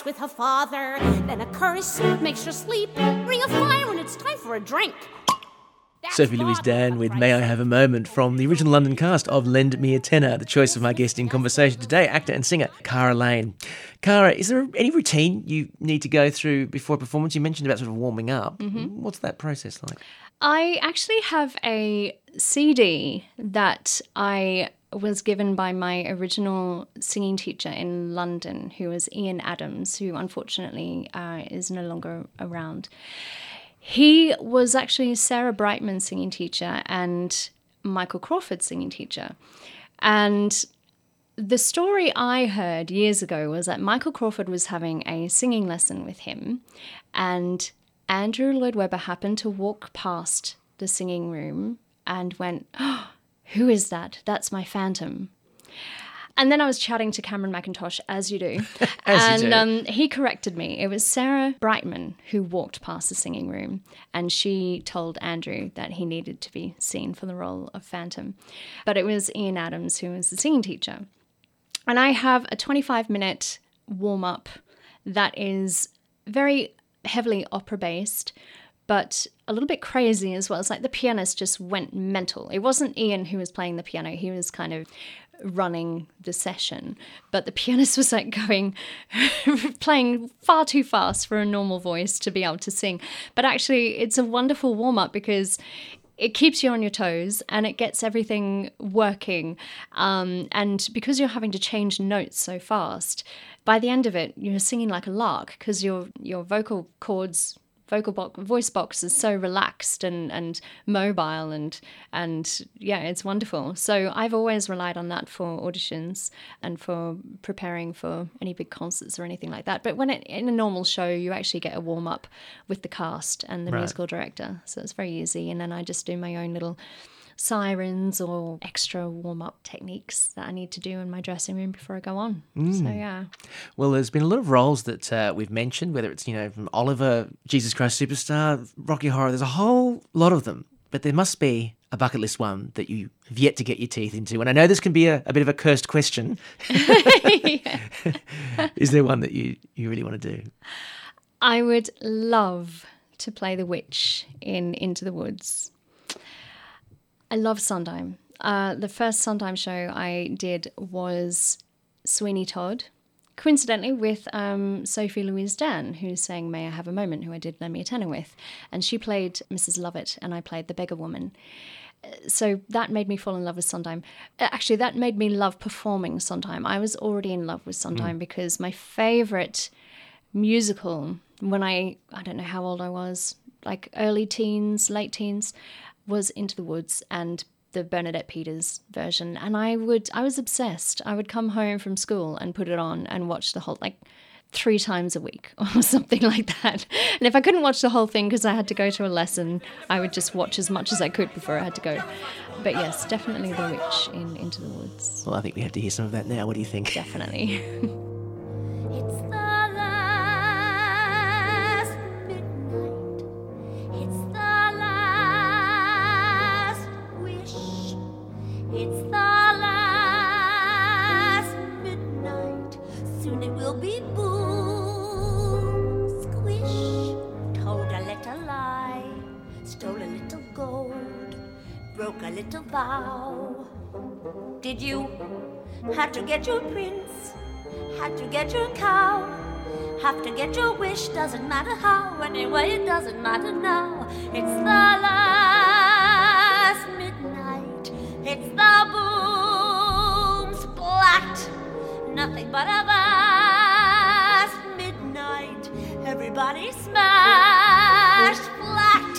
S4: fights with her father, then a curse makes her sleep, ring a fire when it's time for a drink. That's
S2: Sophie-Louise
S4: Dann
S2: with May I. Have a Moment from the original London cast of Lend Me a Tenor, the choice of my guest in conversation today, actor and singer Kara Lane. Kara, is there any routine you need to go through before a performance? You mentioned about sort of warming up.
S3: Mm-hmm.
S2: What's that process like?
S3: I actually have a CD that I was given by my original singing teacher in London, who was Ian Adams, who unfortunately uh, is no longer around. He was actually Sarah Brightman's singing teacher and Michael Crawford's singing teacher. And the story I heard years ago was that Michael Crawford was having a singing lesson with him, and Andrew Lloyd Webber happened to walk past the singing room and went, oh, Who is that? That's my phantom. And then I was chatting to Cameron Mackintosh, as you do.
S2: As you
S3: and
S2: do.
S3: Um, he corrected me. It was Sarah Brightman who walked past the singing room, and she told Andrew that he needed to be seen for the role of Phantom. But it was Ian Adams who was the singing teacher. And I have a 25 minute warm up that is very heavily opera based, but a little bit crazy as well. It's like the pianist just went mental. It wasn't Ian who was playing the piano, he was kind of running the session, but the pianist was like going, playing far too fast for a normal voice to be able to sing. But actually, it's a wonderful warm up because it keeps you on your toes and it gets everything working. Um, and because you're having to change notes so fast, by the end of it, you're singing like a lark because your your vocal cords vocal box, voice box is so relaxed and, and mobile and and yeah, it's wonderful. So I've always relied on that for auditions and for preparing for any big concerts or anything like that. But when it, in a normal show, you actually get a warm up with the cast and the
S2: Right.
S3: musical director, so it's very easy. And then I just do my own little sirens or extra warm up techniques that I need to do in my dressing room before I go on. So yeah.
S2: Well, there's been a lot of roles that uh, we've mentioned, whether it's, you know, from Oliver, Jesus Christ Superstar, Rocky Horror, there's a whole lot of them. But there must be a bucket list one that you have yet to get your teeth into. And I know this can be a, a bit of a cursed question. Is there one that you, you really want to do?
S3: I would love to play the witch in Into the Woods. I love Sondheim. Uh, the first Sondheim show I did was Sweeney Todd coincidentally with um, Sophie-Louise Dann, who sang May I Have a Moment, who I did Lend Me a Tenor with. And she played Mrs. Lovett, and I played the beggar woman. So that made me fall in love with Sondheim. Uh, Actually, that made me love performing Sondheim. I was already in love with Sondheim because my favorite musical when I I don't know how old I was, like early teens, late teens, was Into the Woods and the Bernadette Peters version. And I would I was obsessed. I would come home from school and put it on and watch the whole like three times a week or something like that. And if I couldn't watch the whole thing because I had to go to a lesson, I would just watch as much as I could before I had to go. But yes, definitely The Witch in Into the Woods.
S2: Well, I think we have to hear some of that now. What do you think?
S3: Definitely.
S5: get your prince? Had to get your cow. Have to get your wish, doesn't matter how. Anyway, it doesn't matter now. It's the last midnight. It's the boom splat. Nothing but a vast midnight. Everybody smashed flat.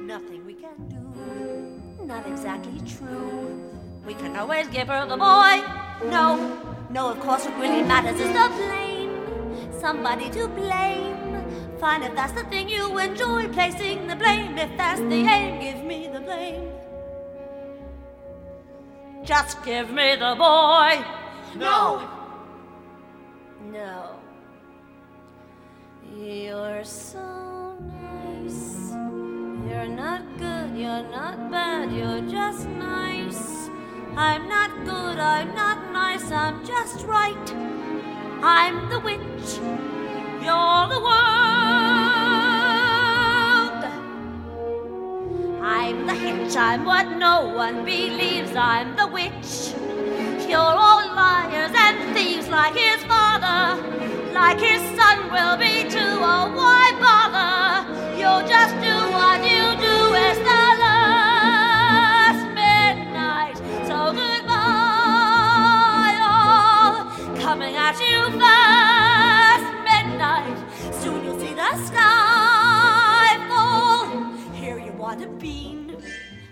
S5: Nothing we can do. Not exactly true. We can always give her the boy. No, no, of course, what really matters is the blame. Somebody to blame. Fine if that's the thing you enjoy, placing the blame. If that's the aim, give me the blame. Just give me the boy. No. No. You're so nice. You're not good, you're not bad, you're just nice. I'm not good, I'm not nice, I'm just right. I'm the witch, you're the world. I'm the hitch, I'm what no one believes, I'm the witch. You're all liars and thieves like his father, like his son will be too. Oh, why bean.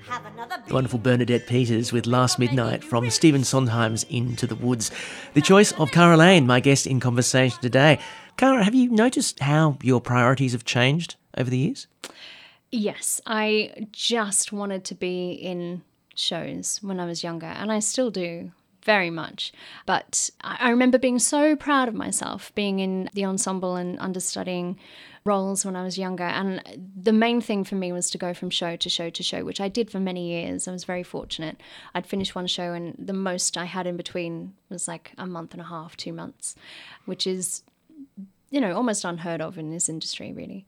S5: Have another bean.
S2: Wonderful Bernadette Peters with Last Midnight from Stephen Sondheim's Into the Woods. The choice of Kara Lane, my guest in conversation today. Kara, have you noticed how your priorities have changed over the years?
S3: Yes, I just wanted to be in shows when I was younger, and I still do very much. But I I remember being so proud of myself, being in the ensemble and understudying roles when I was younger. And the main thing for me was to go from show to show to show, which I did for many years. I was very fortunate. I'd finish one show, and the most I had in between was like a month and a half, two months, which is you know, almost unheard of in this industry, really.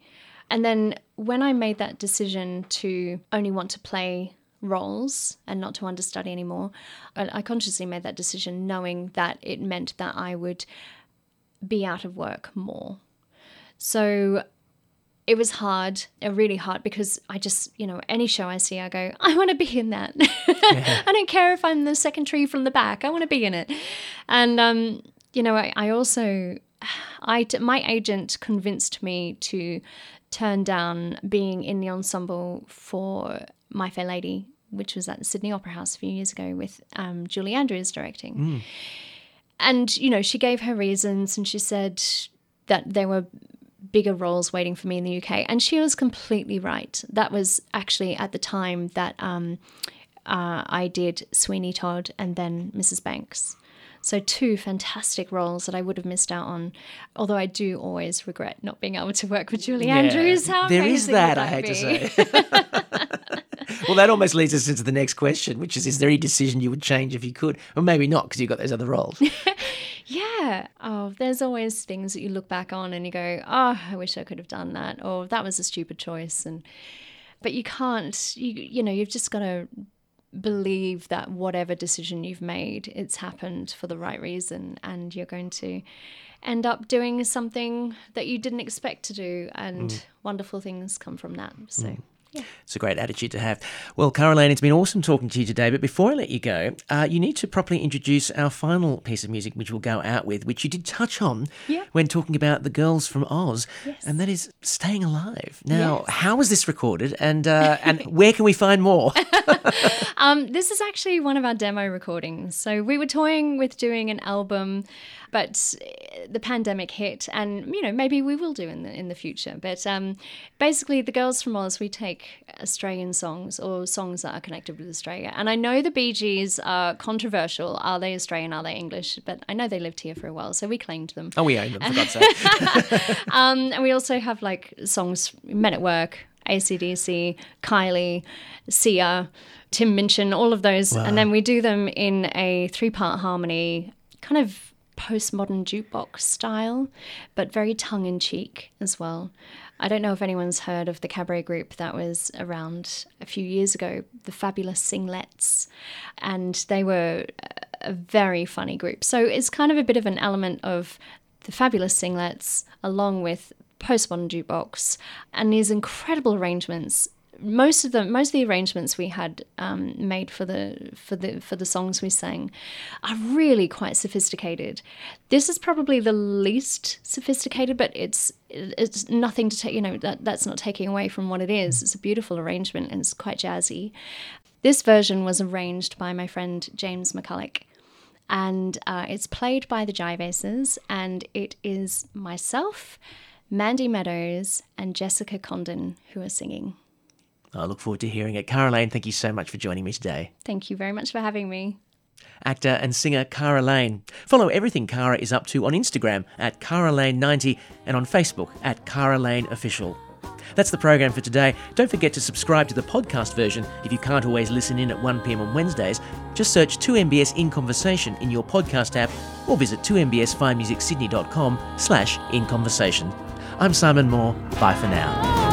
S3: And then when I made that decision to only want to play roles and not to understudy anymore, I, I consciously made that decision knowing that it meant that I would be out of work more. So it was hard, uh, really hard, because I just, you know, any show I see, I go, I want to be in that. I don't care if I'm the second tree from the back, I want to be in it. And, um, you know, I, I also, I, my agent convinced me to turn down being in the ensemble for My Fair Lady, which was at the Sydney Opera House a few years ago with um, Julie Andrews directing. And, you know, she gave her reasons and she said that there were bigger roles waiting for me in the UK. And she was completely right. That was actually at the time that um, uh, I did Sweeney Todd and then Mrs. Banks. So, two fantastic roles that I would have missed out on. Although I do always regret not being able to work with Julie Andrews. How
S2: there is
S3: would
S2: that, I hate
S3: be?
S2: to say. well, that almost leads us into the next question, which is: Is there any decision you would change if you could, or maybe not because you've got those other roles?
S3: Yeah. Oh, there's always things that you look back on and you go, oh, I wish I could have done that, or that was a stupid choice. And but you can't. You you know, you've just got to believe that whatever decision you've made, it's happened for the right reason, and you're going to end up doing something that you didn't expect to do, and mm. wonderful things come from that. So. Mm.
S2: It's a great attitude to have. Well, Kara Lane, it's been awesome talking to you today. But before I let you go, uh, you need to properly introduce our final piece of music, which we'll go out with, which you did touch on
S3: Yeah.
S2: when talking about the girls from Oz,
S3: Yes.
S2: and that is "Staying Alive." Now,
S3: Yes.
S2: how was this recorded, and uh, and where can we find more?
S3: Um, this is actually one of our demo recordings. So we were toying with doing an album, but uh, the pandemic hit, and you know maybe we will do in the in the future. But um, basically, the girls from Oz, we take Australian songs or songs that are connected with Australia. And I know the Bee Gees are controversial. Are they Australian? Are they English? But I know they lived here for a while, so we claimed them.
S2: oh, we own them for God's sake.
S3: Um, and we also have like songs Men at Work, ACDC, Kylie, Sia, Tim Minchin, all of those. And then we do them in a three part harmony, kind of postmodern jukebox style, but very tongue in cheek as well. I don't know if anyone's heard of the cabaret group that was around a few years ago, the Fabulous Singlettes, and they were a very funny group. So it's kind of a bit of an element of the fabulous Singlettes along with postmodern jukebox and these incredible arrangements most of the most of the arrangements we had um, made for the for the for the songs we sang are really quite sophisticated. This is probably the least sophisticated, but it's it's nothing to take. You know that that's not taking away from what it is. It's a beautiful arrangement and it's quite jazzy. This version was arranged by my friend James McCulloch and uh, it's played by the Jive Aces, and it is myself, Mandy Meadows, and Jessica Condon who are singing.
S2: I look forward to hearing it. Kara Lane, thank you so much for joining me today.
S3: Thank you very much for having me.
S2: actor and singer Kara Lane. Follow everything Kara is up to on Instagram at Kara Lane90 and on Facebook at Kara Lane Official. That's the program for today. Don't forget to subscribe to the podcast version if you can't always listen in at 1pm on Wednesdays. Just search 2MBS In Conversation in your podcast app or visit 2mbsfinemusicsydney.com slash in conversation. I'm Simon Moore. Bye for now.